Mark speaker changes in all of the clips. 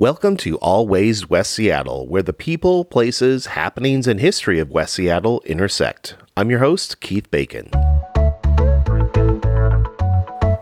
Speaker 1: Welcome to Always West Seattle, where the people, places, happenings, and history of West Seattle intersect. I'm your host, Keith Bacon.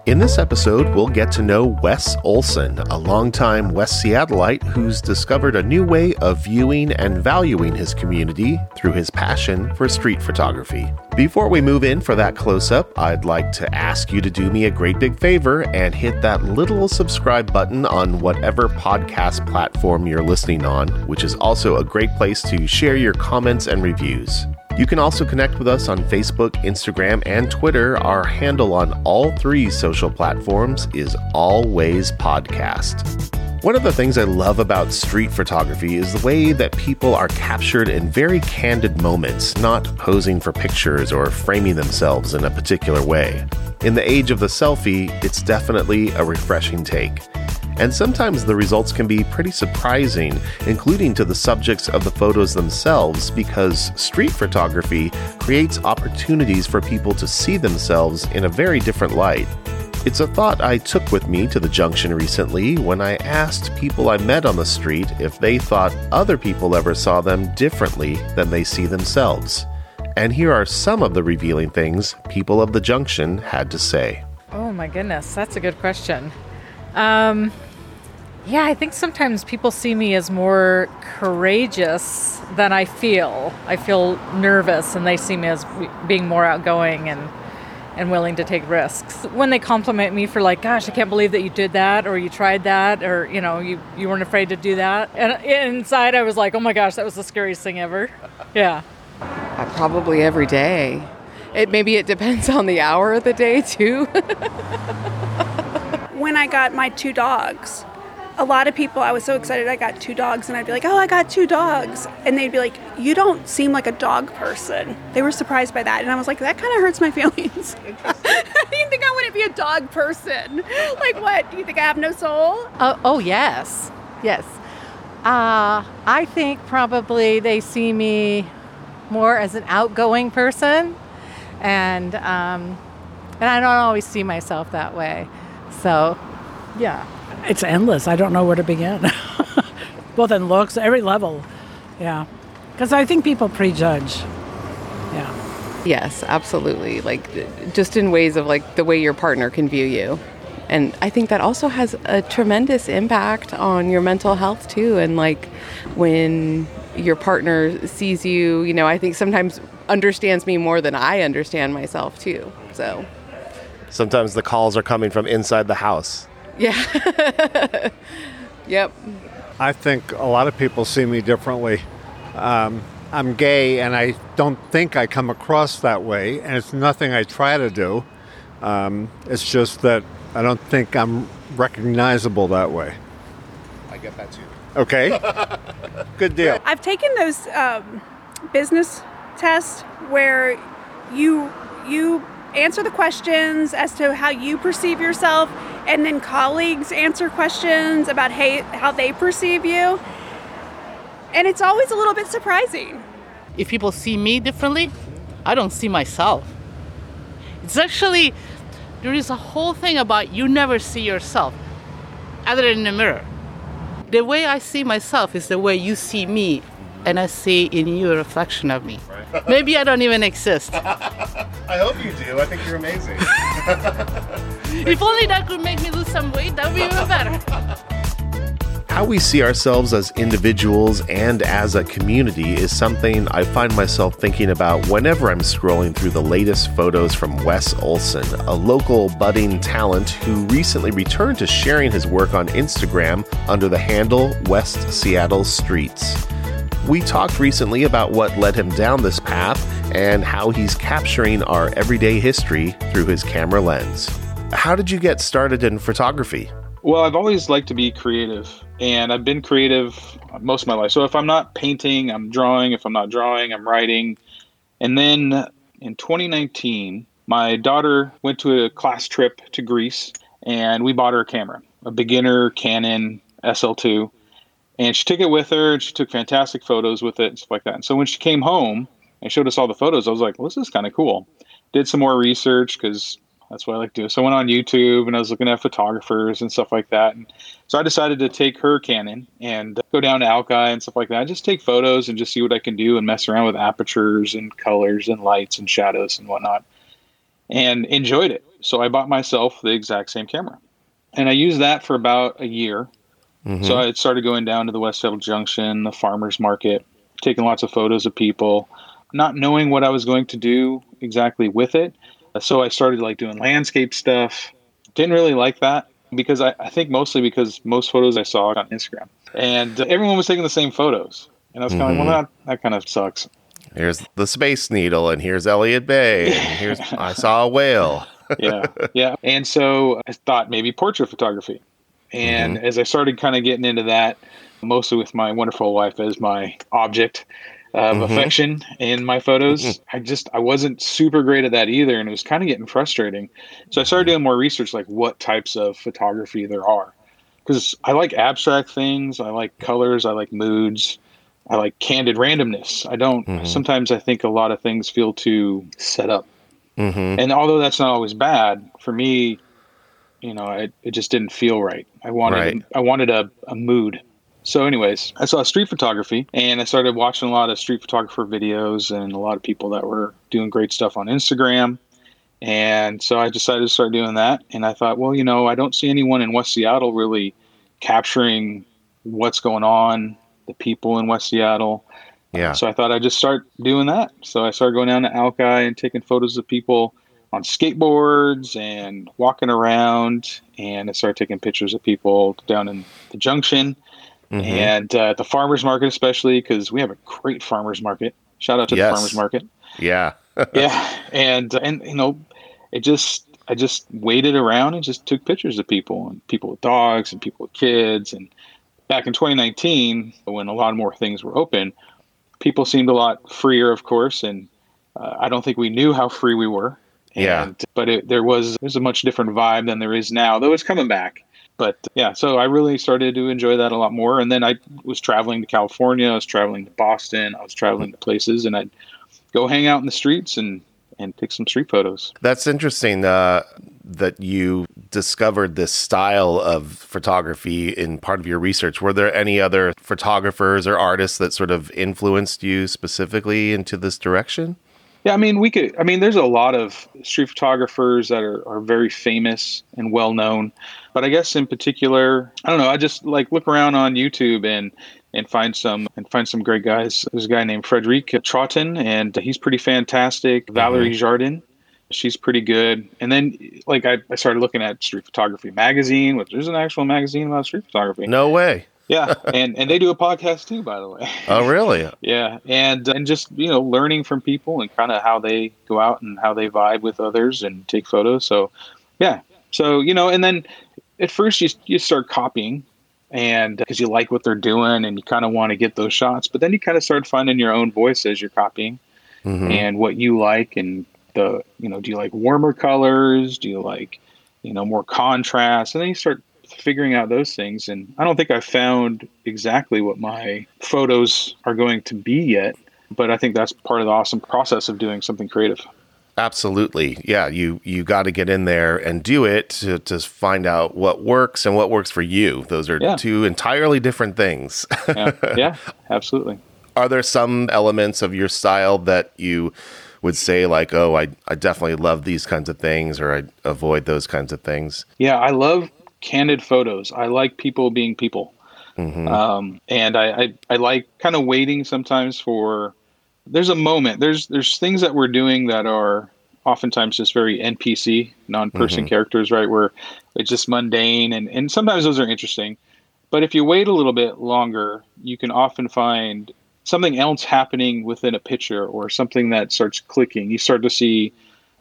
Speaker 1: In this episode, we'll get to know Wes Olson, a longtime West Seattleite who's discovered a new way of viewing and valuing his community through his passion for street photography. Before we move in for that close up, I'd like to ask you to do me a great big favor and hit that little subscribe button on whatever podcast platform you're listening on, which is also a great place to share your comments and reviews. You can also connect with us on Facebook, Instagram, and Twitter. Our handle on all three social platforms is Always Podcast. One of the things I love about street photography is the way that people are captured in very candid moments, not posing for pictures or framing themselves in a particular way. In the age of the selfie, it's definitely a refreshing take. And sometimes the results can be pretty surprising, including to the subjects of the photos themselves, because street photography creates opportunities for people to see themselves in a very different light. It's a thought I took with me to the junction recently when I asked people I met on the street if they thought other people ever saw them differently than they see themselves. And here are some of the revealing things people of the junction had to say.
Speaker 2: Oh my goodness, that's a good question. Um, yeah, I think sometimes people see me as more courageous than I feel. I feel nervous, and they see me as being more outgoing and and willing to take risks. When they compliment me for like, "Gosh, I can't believe that you did that," or "You tried that," or you know, you you weren't afraid to do that, and inside I was like, "Oh my gosh, that was the scariest thing ever." Yeah.
Speaker 3: Uh, probably every day. It maybe it depends on the hour of the day too.
Speaker 4: when I got my two dogs, a lot of people, I was so excited I got two dogs, and I'd be like, oh, I got two dogs. And they'd be like, you don't seem like a dog person. They were surprised by that. And I was like, that kind of hurts my feelings. you think I wouldn't be a dog person? Like, what? Do you think I have no soul?
Speaker 5: Oh, oh yes. Yes. Uh, I think probably they see me more as an outgoing person. And, um, and I don't always see myself that way. So, yeah
Speaker 6: it's endless. I don't know where to begin. Both in looks, every level. Yeah. Because I think people prejudge. Yeah.
Speaker 3: Yes, absolutely. Like just in ways of like the way your partner can view you. And I think that also has a tremendous impact on your mental health too. And like when your partner sees you, you know, I think sometimes understands me more than I understand myself too. So
Speaker 1: sometimes the calls are coming from inside the house.
Speaker 3: Yeah. yep.
Speaker 7: I think a lot of people see me differently. Um, I'm gay, and I don't think I come across that way, and it's nothing I try to do. Um, it's just that I don't think I'm recognizable that way.
Speaker 1: I get that too.
Speaker 7: Okay. Good deal.
Speaker 4: I've taken those um, business tests where you you answer the questions as to how you perceive yourself, and then colleagues answer questions about hey, how they perceive you. And it's always a little bit surprising.
Speaker 8: If people see me differently, I don't see myself. It's actually, there is a whole thing about you never see yourself other than in the mirror. The way I see myself is the way you see me, and I see in you a reflection of me. Maybe I don't even exist.
Speaker 1: I hope you do. I think you're amazing.
Speaker 8: if only that could make me lose some weight, that would be even better.
Speaker 1: How we see ourselves as individuals and as a community is something I find myself thinking about whenever I'm scrolling through the latest photos from Wes Olson, a local budding talent who recently returned to sharing his work on Instagram under the handle West Seattle Streets. We talked recently about what led him down this path and how he's capturing our everyday history through his camera lens. How did you get started in photography?
Speaker 9: Well, I've always liked to be creative, and I've been creative most of my life. So if I'm not painting, I'm drawing. If I'm not drawing, I'm writing. And then in 2019, my daughter went to a class trip to Greece, and we bought her a camera, a beginner Canon SL2 and she took it with her and she took fantastic photos with it and stuff like that. And so when she came home and showed us all the photos, I was like, well, this is kind of cool. Did some more research because That's what I like to do. So I went on YouTube and I was looking at photographers and stuff like that. And so I decided to take her Canon and go down to Alki and stuff like that. Just take photos and just see what I can do and mess around with apertures and colors and lights and shadows and whatnot. And enjoyed it. So I bought myself the exact same camera. And I used that for about a year. Mm-hmm. So I started going down to the West Junction, the farmers market, taking lots of photos of people, not knowing what I was going to do exactly with it so I started like doing landscape stuff. Didn't really like that because I, I think mostly because most photos I saw on Instagram and everyone was taking the same photos. And I was kind of mm-hmm. like, well, that, that kind of sucks.
Speaker 1: Here's the Space Needle, and here's Elliott Bay, and here's I saw a whale.
Speaker 9: yeah, yeah. And so I thought maybe portrait photography. And mm-hmm. as I started kind of getting into that, mostly with my wonderful wife as my object, of mm-hmm. affection in my photos. Mm-hmm. I just I wasn't super great at that either, and it was kind of getting frustrating. So I started doing more research, like what types of photography there are, because I like abstract things, I like colors, I like moods, I like candid randomness. I don't. Mm-hmm. Sometimes I think a lot of things feel too set up, mm-hmm. and although that's not always bad for me. You know, it, it just didn't feel right. I wanted right. I wanted a, a mood so, anyways, I saw street photography and I started watching a lot of street photographer videos and a lot of people that were doing great stuff on Instagram. And so I decided to start doing that. And I thought, well, you know, I don't see anyone in West Seattle really capturing what's going on, the people in West Seattle. Yeah. so I thought I'd just start doing that. So I started going down to Alki and taking photos of people on skateboards and walking around. And I started taking pictures of people down in the junction mm-hmm. and uh, the farmers market especially because we have a great farmers market. Shout out to yes. the farmers market.
Speaker 1: Yeah,
Speaker 9: yeah, and and you know, it just I just waited around and just took pictures of people and people with dogs and people with kids. And back in 2019, when a lot more things were open, people seemed a lot freer, of course, and uh, I don't think we knew how free we were. And,
Speaker 1: yeah.
Speaker 9: But it, there was there's a much different vibe than there is now, though it's coming back but yeah, so I really started to enjoy that a lot more. And then I was traveling to California, I was traveling to Boston, I was traveling to places, and I'd go hang out in the streets and and take some street photos.
Speaker 1: That's interesting uh, that you discovered this style of photography in part of your research. Were there any other photographers or artists that sort of influenced you specifically into this direction?
Speaker 9: Yeah, I mean, we could. I mean, there's a lot of street photographers that are, are very famous and well known, but I guess in particular, I don't know. I just like look around on YouTube and and find some and find some great guys. There's a guy named Frederic Trotton, and he's pretty fantastic. Mm-hmm. Valerie Jardin, she's pretty good. And then like I, I started looking at Street Photography magazine, which there's an actual magazine about street photography.
Speaker 1: No way
Speaker 9: yeah, and and they do a podcast too, by the way.
Speaker 1: Oh, really?
Speaker 9: yeah, and and just you know learning from people and kind of how they go out and how they vibe with others and take photos. So, yeah, so you know, and then at first you you start copying, and because you like what they're doing and you kind of want to get those shots, but then you kind of start finding your own voice as you're copying, mm-hmm. and what you like and the you know do you like warmer colors? Do you like you know more contrast? And then you start figuring out those things. And I don't think I found exactly what my photos are going to be yet, but I think that's part of the awesome process of doing something creative.
Speaker 1: Absolutely. Yeah, you you got to get in there and do it to, to find out what works and what works for you. Those are yeah. two entirely different things.
Speaker 9: yeah. yeah, absolutely.
Speaker 1: Are there some elements of your style that you would say like, "Oh, I I definitely love these kinds of things," or I avoid those kinds of things?
Speaker 9: Yeah, I love candid photos. I like people being people. Mm-hmm. Um, and I, I, I like kind of waiting sometimes for there's a moment there's there's things that we're doing that are oftentimes just very npc non-person mm-hmm. characters right where it's just mundane and, and sometimes those are interesting but if you wait a little bit longer you can often find something else happening within a picture or something that starts clicking you start to see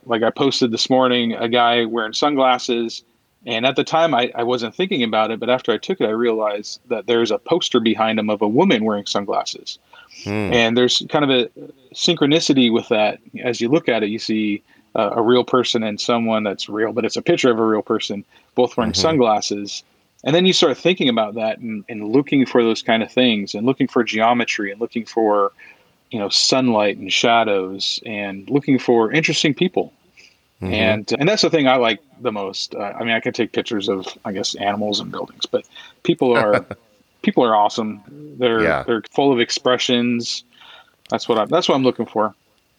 Speaker 9: like i posted this morning a guy wearing sunglasses and at the time, I, I wasn't thinking about it, but after I took it, I realized that there's a poster behind him of a woman wearing sunglasses. Hmm. And there's kind of a synchronicity with that. As you look at it, you see uh, a real person and someone that's real, but it's a picture of a real person, both wearing mm-hmm. sunglasses. And then you start thinking about that and, and looking for those kind of things and looking for geometry and looking for, you know, sunlight and shadows and looking for interesting people And and that's the thing I like the most. Uh, I mean, I can take pictures of I guess animals and buildings, but people are people are awesome. They're
Speaker 1: Yeah.
Speaker 9: they're full of expressions. That's what I that's what I'm looking for.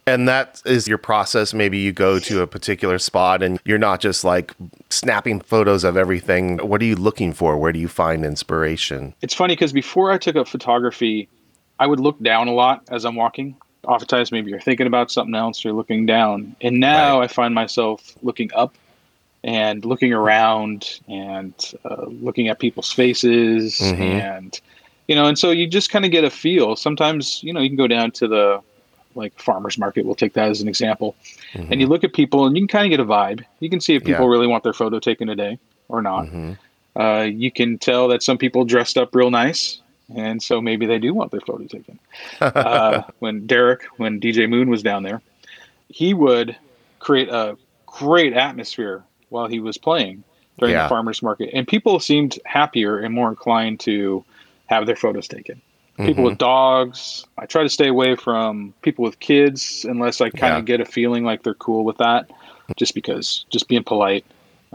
Speaker 1: And that is your process. Maybe you go to a particular spot and you're not just like snapping photos of everything. What are you looking for? Where do you find inspiration?
Speaker 9: It's funny because before I took up photography, I would look down a lot as I'm walking. Oftentimes, maybe you're thinking about something else, you're looking down. And now
Speaker 1: Right.
Speaker 9: I find myself looking up and looking around and uh, looking at people's faces.
Speaker 1: Mhm.
Speaker 9: And, you know, and so you just kind of get a feel. Sometimes, you know, you can go down to the like farmer's market, we'll take that as an example. And you look at people and you can kind of get a vibe. You can see if people
Speaker 1: Yeah.
Speaker 9: really want their photo taken today or not.
Speaker 1: Mhm.
Speaker 9: Uh, you can tell that some people dressed up real nice, and so maybe they do want their photo taken. uh, when Derek, when DJ Moon was down there, he would create a great atmosphere while he was playing during
Speaker 1: Yeah.
Speaker 9: the farmers market, and people seemed happier and more inclined to have their photos taken. People with dogs. I try to stay away from people with kids unless I kind
Speaker 1: Yeah.
Speaker 9: of get a feeling like they're cool with that, just because, just being polite.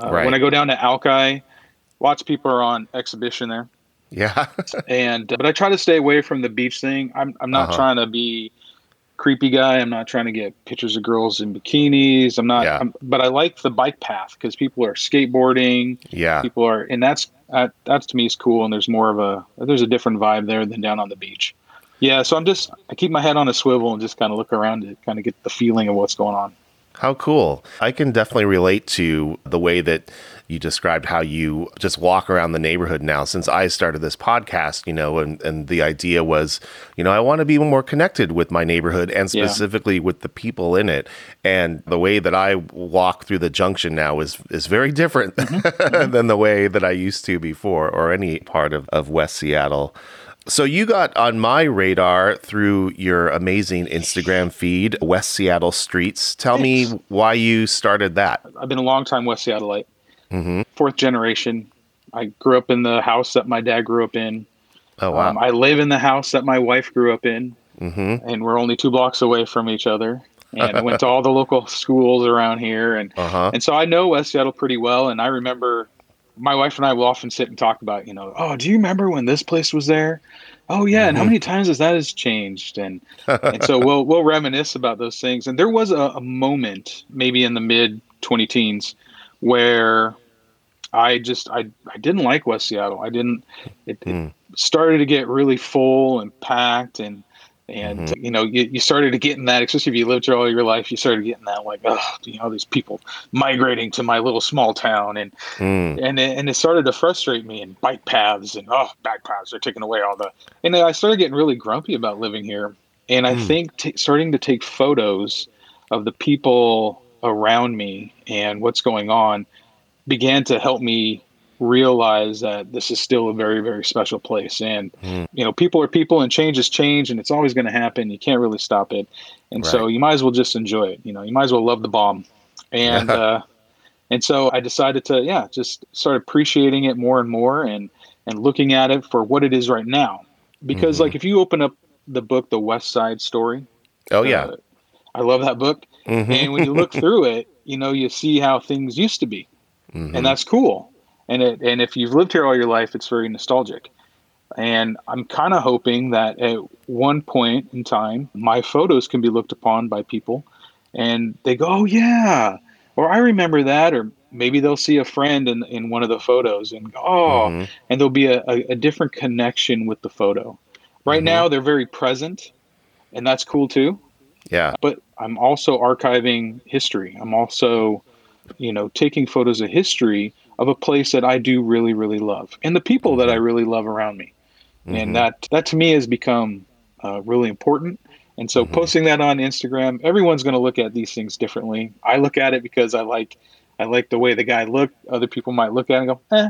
Speaker 9: Uh,
Speaker 1: Right.
Speaker 9: When I go down to Alki, lots of people are on exhibition there
Speaker 1: Yeah.
Speaker 9: and but I try to stay away from the beach thing. I'm I'm not
Speaker 1: Uh-huh.
Speaker 9: trying to be creepy guy. I'm not trying to get pictures of girls in bikinis. I'm not.
Speaker 1: Yeah.
Speaker 9: I'm, but I like the bike path because people are skateboarding.
Speaker 1: yeah.
Speaker 9: People are, and that's that, that's to me is cool. And there's more of a there's a different vibe there than down on the beach. Yeah, so I'm just I keep my head on a swivel and just kind of look around it, kind of get the feeling of what's going on.
Speaker 1: How cool. I can definitely relate to the way that you described how you just walk around the neighborhood now since I started this podcast, you know, and, and the idea was, you know, I want to be more connected with my neighborhood and
Speaker 9: Yeah.
Speaker 1: specifically with the people in it. And the way that I walk through the junction now is is very different mm-hmm. Mm-hmm. than the way that I used to before or any part of, of West Seattle. So you got on my radar through your amazing Instagram feed, West Seattle Streets. Tell me why you started that.
Speaker 9: I've been a long time West Seattleite, fourth generation. I grew up in the house that my dad grew up in.
Speaker 1: Oh wow.
Speaker 9: Um, I live in the house that my wife grew up in,
Speaker 1: mm-hmm.
Speaker 9: and we're only two blocks away from each other. And I went to all the local schools around here, and
Speaker 1: Uh-huh.
Speaker 9: and so I know West Seattle pretty well. And I remember my wife and I will often sit and talk about, you know, oh, do you remember when this place was there? Oh yeah, and how mm-hmm. many times has that has changed? And and so we'll we'll reminisce about those things. And there was a, a moment, maybe in the mid twenty teens, where I just I I didn't like West Seattle. I didn't. It, it mm. started to get really full and packed, and and you know you, you started to get in that, especially if you lived here all your life. You started getting that like, oh, you know, these people migrating to my little small town, and
Speaker 1: Mm.
Speaker 9: and it, and it started to frustrate me. And bike paths and oh, bike paths are taking away all the. And I started getting really grumpy about living here. And I think t- starting to take photos of the people around me and what's going on began to help me realize that this is still a very very special place. And you know people are people and change is change and it's always going to happen. You can't really stop it. And so you might as well just enjoy it. You know you might as well love the bomb. And uh and so i decided to yeah just start appreciating it more and more and and looking at it for what it is right now. Because like if you open up the book the west side story
Speaker 1: Oh yeah.
Speaker 9: uh, I love that book. And when you look through it, you know, you see how things used to be. And that's cool. And it and if you've lived here all your life, it's very nostalgic. And I'm kind of hoping that at one point in time, my photos can be looked upon by people and they go, "Oh yeah." Or I remember that or maybe they'll see a friend in in one of the photos and go, "Oh." Mm-hmm. And there'll be a, a, a different connection with the photo. Right mm-hmm. now they're very present and that's cool too
Speaker 1: Yeah.
Speaker 9: but I'm also archiving history. I'm also, you know, taking photos of history of a place that I do really, really love, and the people that I really love around me, and that that to me has become uh, really important. And so, posting that on Instagram, everyone's going to look at these things differently. I look at it because I like, I like the way the guy looked. Other people might look at it and go, eh,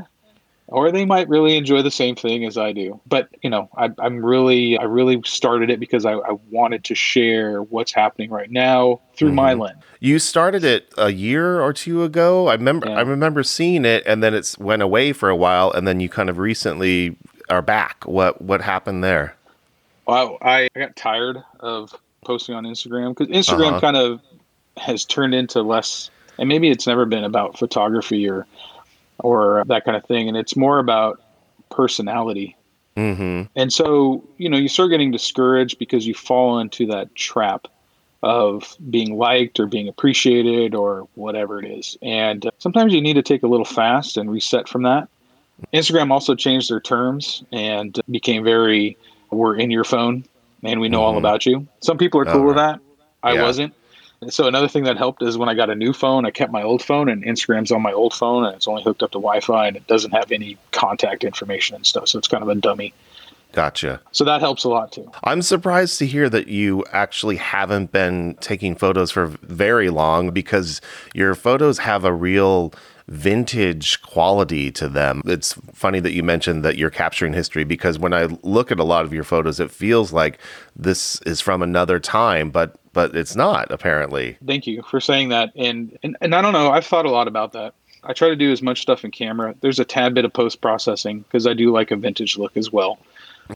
Speaker 9: or they might really enjoy the same thing as I do. But you know, I, I'm really, I really started it because I, I wanted to share what's happening right now through my lens.
Speaker 1: You started it a year or two ago. I remember
Speaker 9: Yeah.
Speaker 1: I remember seeing it and then it's went away for a while and then you kind of recently are back. What what happened there?
Speaker 9: Well, I, I got tired of posting on Instagram because Instagram
Speaker 1: Uh-huh.
Speaker 9: kind of has turned into less And maybe it's never been about photography or or that kind of thing, and it's more about personality.
Speaker 1: Mm-hmm.
Speaker 9: And so, you know, you start getting discouraged because you fall into that trap of being liked or being appreciated or whatever it is. And sometimes you need to take a little fast and reset from that. Instagram also changed their terms and became very, we're in your phone and we know all about you. Some people are cool with that. I
Speaker 1: Yeah.
Speaker 9: wasn't. So another thing that helped is when I got a new phone, I kept my old phone and Instagram's on my old phone and it's only hooked up to Wi-Fi and it doesn't have any contact information and stuff. So it's kind of a dummy.
Speaker 1: Gotcha.
Speaker 9: So that helps a lot too.
Speaker 1: I'm surprised to hear that you actually haven't been taking photos for very long because your photos have a real vintage quality to them. It's funny that you mentioned that you're capturing history because when I look at a lot of your photos, it feels like this is from another time, but but it's not apparently.
Speaker 9: Thank you for saying that. And, and and I don't know, I've thought a lot about that. I try to do as much stuff in camera. There's a tad bit of post processing because I do like a vintage look as well.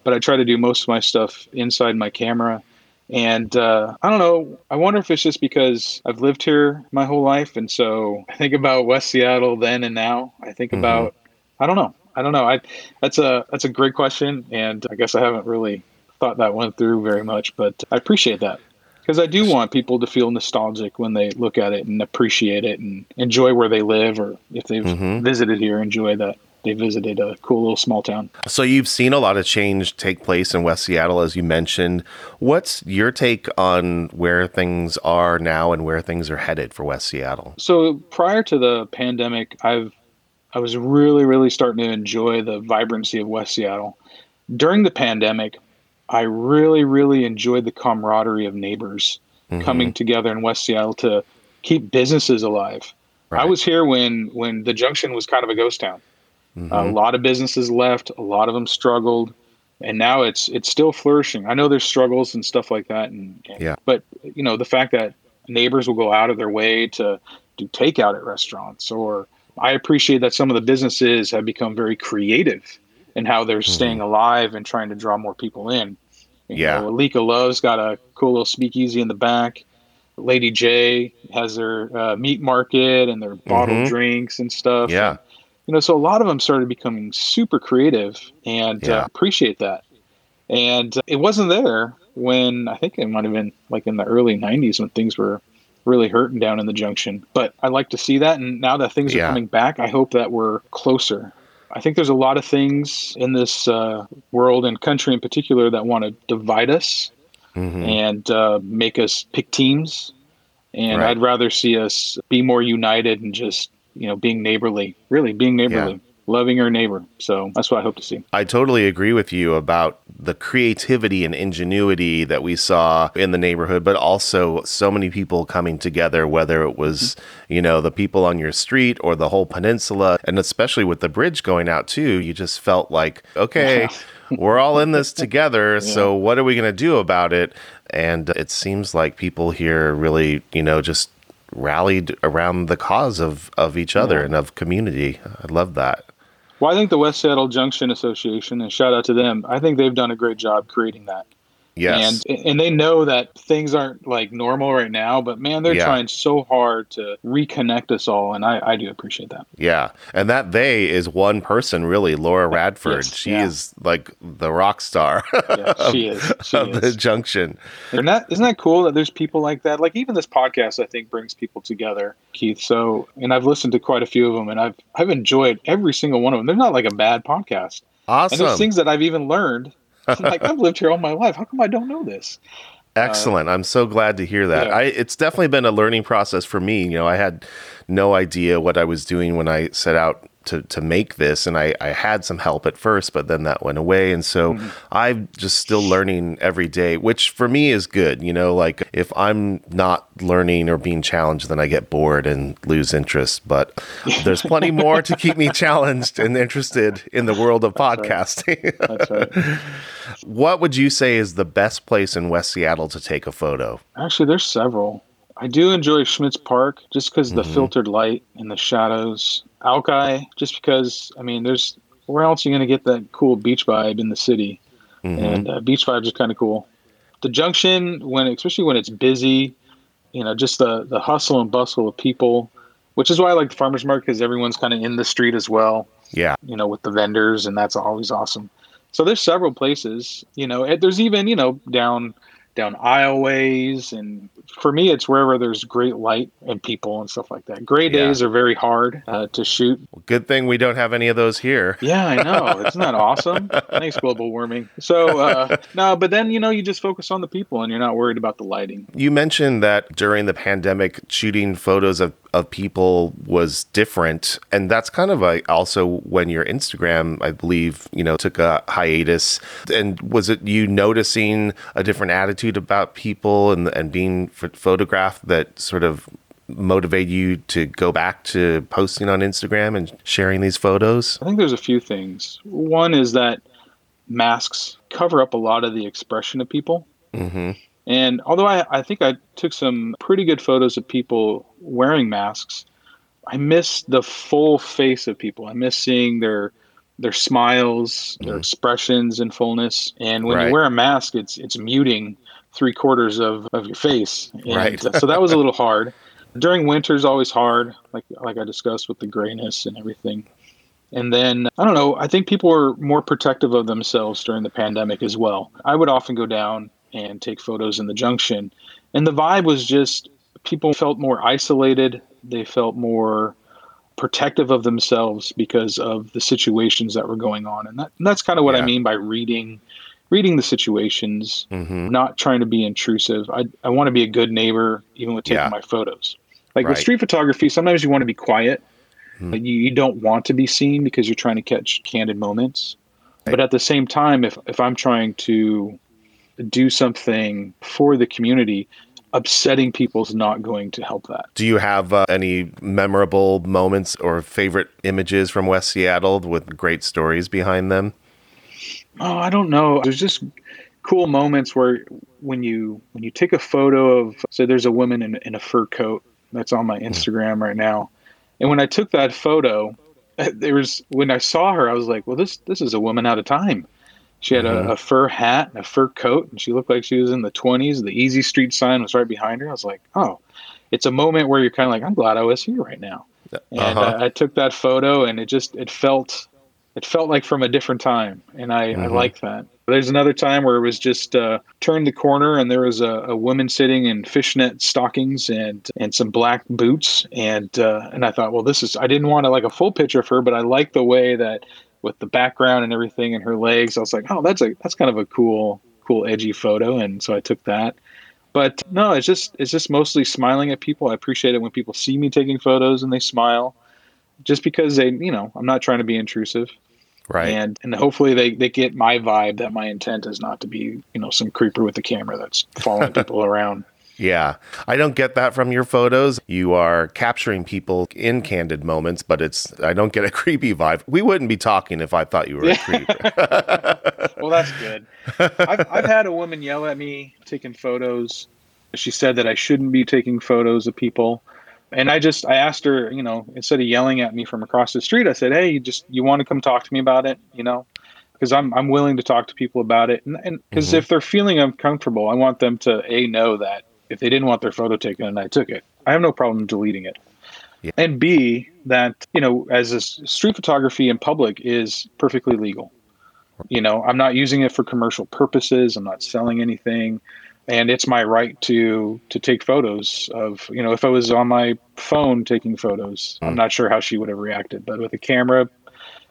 Speaker 9: But I try to do most of my stuff inside my camera. And uh, I don't know. I wonder if it's just because I've lived here my whole life, and so I think about West Seattle then and now. I think about I don't know. I don't know. I that's a that's a great question, and I guess I haven't really thought that one through very much, but I appreciate that because I do want people to feel nostalgic when they look at it and appreciate it and enjoy where they live, or if they've mm-hmm. visited here, enjoy that they visited a cool little small town.
Speaker 1: So you've seen a lot of change take place in West Seattle, as you mentioned. What's your take on where things are now and where things are headed for West Seattle?
Speaker 9: So prior to the pandemic, I've I was really really starting to enjoy the vibrancy of West Seattle. During the pandemic, I really really enjoyed the camaraderie of neighbors mm-hmm. coming together in West Seattle to keep businesses alive. I was here when when the junction was kind of a ghost town. Mm-hmm. A lot of businesses left, a lot of them struggled, and now it's it's still flourishing. I know there's struggles and stuff like that, and, and
Speaker 1: Yeah.
Speaker 9: but you know the fact that neighbors will go out of their way to do takeout at restaurants, or I appreciate that some of the businesses have become very creative in how they're staying alive and trying to draw more people in. You
Speaker 1: Yeah.
Speaker 9: know, Alika Love's got a cool little speakeasy in the back. Lady Jaye has their uh, meat market and their bottled
Speaker 1: Mhm.
Speaker 9: drinks and stuff.
Speaker 1: Yeah.
Speaker 9: You know, so a lot of them started becoming super creative and
Speaker 1: Yeah.
Speaker 9: uh, appreciate that. And uh, it wasn't there when I think it might have been like in the early 90s when things were really hurting down in the junction. But I like to see that. And now that things are coming back, I hope that we're closer. I think there's a lot of things in this uh, world and country in particular that want to divide us
Speaker 1: Mm-hmm.
Speaker 9: and uh, make us pick teams. And
Speaker 1: Right.
Speaker 9: I'd rather see us be more united and just, you know, being neighborly, really being neighborly, loving your neighbor. So that's what I hope to see.
Speaker 1: I totally agree with you about the creativity and ingenuity that we saw in the neighborhood, but also so many people coming together, whether it was, mm-hmm. you know, the people on your street or the whole peninsula. And especially with the bridge going out too, you just felt like, okay, we're all in this together. So what are we going to do about it? And it seems like people here really, you know, just rallied around the cause of, of each other and of community. I love that.
Speaker 9: Well, I think the West Seattle Junction Association, and shout out to them, I think they've done a great job creating that.
Speaker 1: Yes.
Speaker 9: And and they know that things aren't like normal right now, but man, they're
Speaker 1: Yeah.
Speaker 9: trying so hard to reconnect us all, and I, I do appreciate that.
Speaker 1: Yeah, and that they is one person really, Lora Radford.
Speaker 9: Yes,
Speaker 1: she
Speaker 9: yeah.
Speaker 1: is like the rock star
Speaker 9: Yeah, she is. She
Speaker 1: of the junction.
Speaker 9: And that isn't that cool that there's people like that. Like even this podcast, I think brings people together, Keith. So, and I've listened to quite a few of them, and I've I've enjoyed every single one of them. They're not like a bad podcast,
Speaker 1: Awesome.
Speaker 9: and there's things that I've even learned. I'm like I've lived here all my life. How come I don't know this?
Speaker 1: Uh, excellent. I'm so glad to hear that.
Speaker 9: yeah.
Speaker 1: I it's definitely been a learning process for me. You know, I had no idea what I was doing when I set out to to make this, and I I had some help at first, but then that went away, and so
Speaker 9: Mm-hmm.
Speaker 1: I'm just still learning every day, which for me is good. You know, like if I'm not learning or being challenged, then I get bored and lose interest. But there's plenty more to keep me challenged and interested in the world of podcasting.
Speaker 9: That's right.
Speaker 1: what would you say is the best place in West Seattle to take a photo?
Speaker 9: Actually, there's several. I do enjoy Schmitz Park just because
Speaker 1: Mm-hmm.
Speaker 9: the filtered light and the shadows. Alki, just because I mean, there's where else are you going to get that cool beach vibe in the city?
Speaker 1: Mm-hmm.
Speaker 9: And uh, beach vibes are kind of cool. The junction, when especially when it's busy, you know, just the the hustle and bustle of people. which is why I like the farmers market because everyone's kind of in the street as well.
Speaker 1: Yeah.
Speaker 9: You know, with the vendors, and that's always awesome. So there's several places. You know, there's even you know down down aisleways and for me it's wherever there's great light and people and stuff like that gray
Speaker 1: Yeah.
Speaker 9: days are very hard uh, to shoot
Speaker 1: Good thing we don't have any of those here.
Speaker 9: yeah i know isn't that awesome thanks global warming so uh, no but then you know you just focus on the people and you're not worried about the lighting
Speaker 1: You mentioned that during the pandemic, shooting photos of, of people was different. And that's kind of like also when your Instagram, I believe, you know, took a hiatus. And was it you noticing a different attitude about people and, and being ph- photographed that sort of motivate you to go back to posting on Instagram and sharing these photos?
Speaker 9: i think there's a few things one is that masks cover up a lot of the expression of people
Speaker 1: Mm-hmm.
Speaker 9: And although I, I think I took some pretty good photos of people wearing masks, I miss the full face of people. I miss seeing their their smiles, their expressions in fullness. And when
Speaker 1: Right.
Speaker 9: you wear a mask, it's it's muting three quarters of, of your face. And
Speaker 1: Right.
Speaker 9: Uh, so that was a little hard. During winter is always hard, like like I discussed with the grayness and everything. And then I don't know. I think people were more protective of themselves during the pandemic as well. I would often go down and take photos in the junction, and the vibe was just people felt more isolated. They felt more protective of themselves because of the situations that were going on, and, that, and that's kind of what
Speaker 1: Yeah.
Speaker 9: I mean by reading reading the situations,
Speaker 1: Mm-hmm.
Speaker 9: not trying to be intrusive. I I want to be a good neighbor, even with taking
Speaker 1: Yeah.
Speaker 9: my photos. Like with street photography, sometimes you want to be quiet. Like, you, you don't want to be seen because you're trying to catch candid moments. But at the same time, if, if I'm trying to do something for the community, upsetting people's not going to help that.
Speaker 1: Do you have uh, any memorable moments or favorite images from West Seattle with great stories behind them?
Speaker 9: Oh, I don't know. There's just cool moments where when you when you take a photo of say there's a woman in, in a fur coat that's on my Instagram right now. And when I took that photo, there was when I saw her, I was like, well this this is a woman out of time. She had a, a fur hat and a fur coat, and she looked like she was in the 20s. The Easy Street sign was right behind her. I was like, oh, it's a moment where you're kind of like, I'm glad I was here right now. And
Speaker 1: Uh-huh.
Speaker 9: I, I took that photo, and it just it felt it felt like from a different time, and I, I like that. There's another time where it was just uh, turned the corner, and there was a, a woman sitting in fishnet stockings and and some black boots, and uh, and I thought, well, this is I didn't want to like a full picture of her, but I liked the way that with the background and everything and her legs, I was like, oh, that's a that's kind of a cool cool edgy photo, and so I took that. But no, it's just it's just mostly smiling at people. I appreciate it when people see me taking photos and they smile, just because they, you know, I'm not trying to be intrusive
Speaker 1: Right.
Speaker 9: and and hopefully they, they get my vibe that my intent is not to be you know some creeper with a camera that's following people around
Speaker 1: Yeah. I don't get that from your photos. You are capturing people in candid moments, but it's I don't get a creepy vibe. We wouldn't be talking if I thought you were a creep.
Speaker 9: well that's good I've, I've had a woman yell at me taking photos she said that i shouldn't be taking photos of people and i just i asked her you know instead of yelling at me from across the street i said hey you just you want to come talk to me about it? You know? Because I'm, I'm willing to talk to people about it. And because mm-hmm. if they're feeling uncomfortable i want them to a know that if they didn't want their photo taken and i took it i have no problem deleting it.
Speaker 1: Yeah.
Speaker 9: and b that you know as a street photography in public is perfectly legal. You know i'm not using it for commercial purposes. I'm not selling anything and it's my right to to take photos of you know if i was on my phone taking photos i'm not sure how she would have reacted but with a camera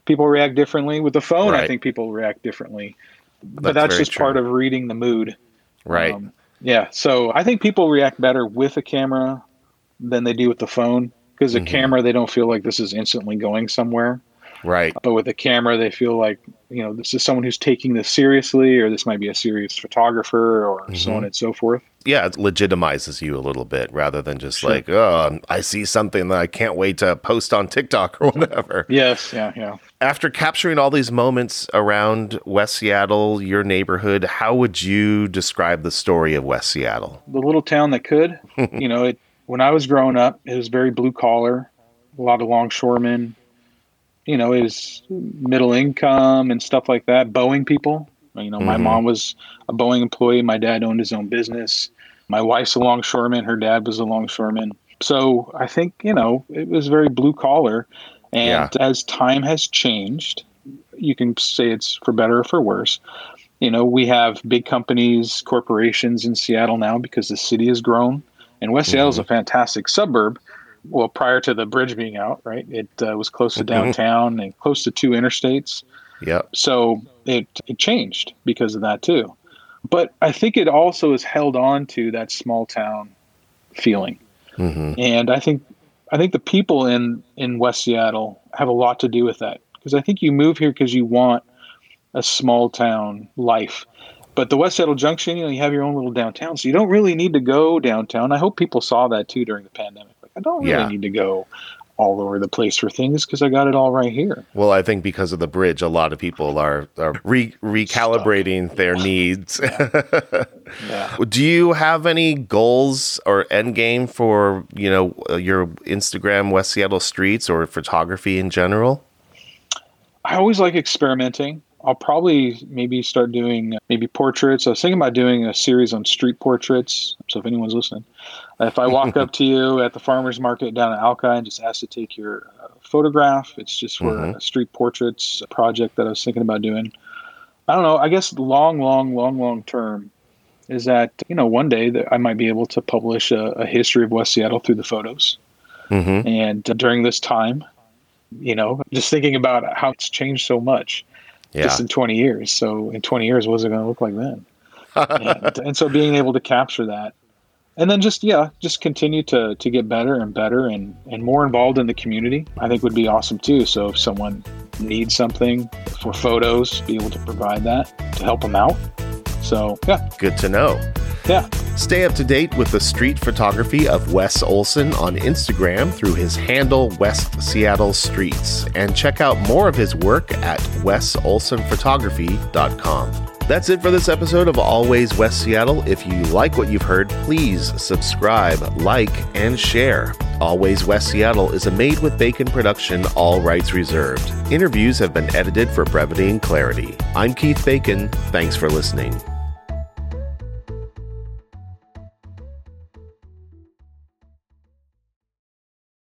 Speaker 9: people react differently. With the phone i think people react differently. But
Speaker 1: That's
Speaker 9: that's,
Speaker 1: very
Speaker 9: just part of reading the mood.
Speaker 1: Right.
Speaker 9: um, yeah so i think people react better with a camera than they do with the phone because a camera they don't feel like this is instantly going somewhere
Speaker 1: right.
Speaker 9: but with a camera they feel like you know this is someone who's taking this seriously or this might be a serious photographer or so mm-hmm. on and so forth
Speaker 1: Yeah, it legitimizes you a little bit rather than just
Speaker 9: Sure.
Speaker 1: like, oh, I see something that I can't wait to post on TikTok or whatever.
Speaker 9: yes yeah yeah
Speaker 1: After capturing all these moments around West Seattle, your neighborhood, how would you describe the story of West Seattle?
Speaker 9: the little town that could you know it when i was growing up it was very blue collar a lot of longshoremen you know it was middle income and stuff like that boeing people you know my
Speaker 1: Mhm.
Speaker 9: mom was a boeing employee my dad owned his own business my wife's a longshoreman her dad was a longshoreman So I think, you know, it was very blue collar. And
Speaker 1: Yeah.
Speaker 9: as time has changed, you can say it's for better or for worse. You know, we have big companies, corporations in Seattle now because the city has grown. And West Seattle is a fantastic suburb. Well, prior to the bridge being out, right? It uh, was close to downtown and close to two interstates.
Speaker 1: Yep.
Speaker 9: So it, it changed because of that too. But I think it also has held on to that small town feeling. And I think I think the people in in West Seattle have a lot to do with that because I think you move here because you want a small town life. But the West Seattle Junction, you know, you have your own little downtown, so you don't really need to go downtown. I hope people saw that too during the pandemic. I don't really
Speaker 1: Yeah.
Speaker 9: need to go all over the place for things because I got it all right here.
Speaker 1: Well, I think because of the bridge, a lot of people are, are re- recalibrating their needs.
Speaker 9: Yeah.
Speaker 1: Do you have any goals or end game for you know uh, your Instagram West Seattle streets or photography in general?
Speaker 9: I always like experimenting. I'll probably maybe start doing maybe portraits. I was thinking about doing a series on street portraits. So if anyone's listening, if I walk up to you at the farmers market down in Alki and just ask to take your uh, photograph, it's just for a street portraits project that I was thinking about doing. I don't know. I guess long, long, long, long term is that you know one day that I might be able to publish a, a history of West Seattle through the photos.
Speaker 1: Mm-hmm.
Speaker 9: And uh, during this time, you know, just thinking about how it's changed so much just in 20 years. So in 20 years, what's it going to look like then? and, and so being able to capture that and then just, yeah, just continue to, to get better and better and, and more involved in the community, I think would be awesome too. So if someone needs something for photos, be able to provide that to help them out. So yeah,
Speaker 1: Good to know.
Speaker 9: yeah.
Speaker 1: Stay up to date with the street photography of Wes Olson on Instagram through his handle West Seattle Streets and check out more of his work at wesolsonphotography.com. That's it for this episode of Always West Seattle. If you like what you've heard, please subscribe, like, and share. Always West Seattle is a made with bacon production, all rights reserved. Interviews have been edited for brevity and clarity. I'm Keith Bacon. Thanks for listening.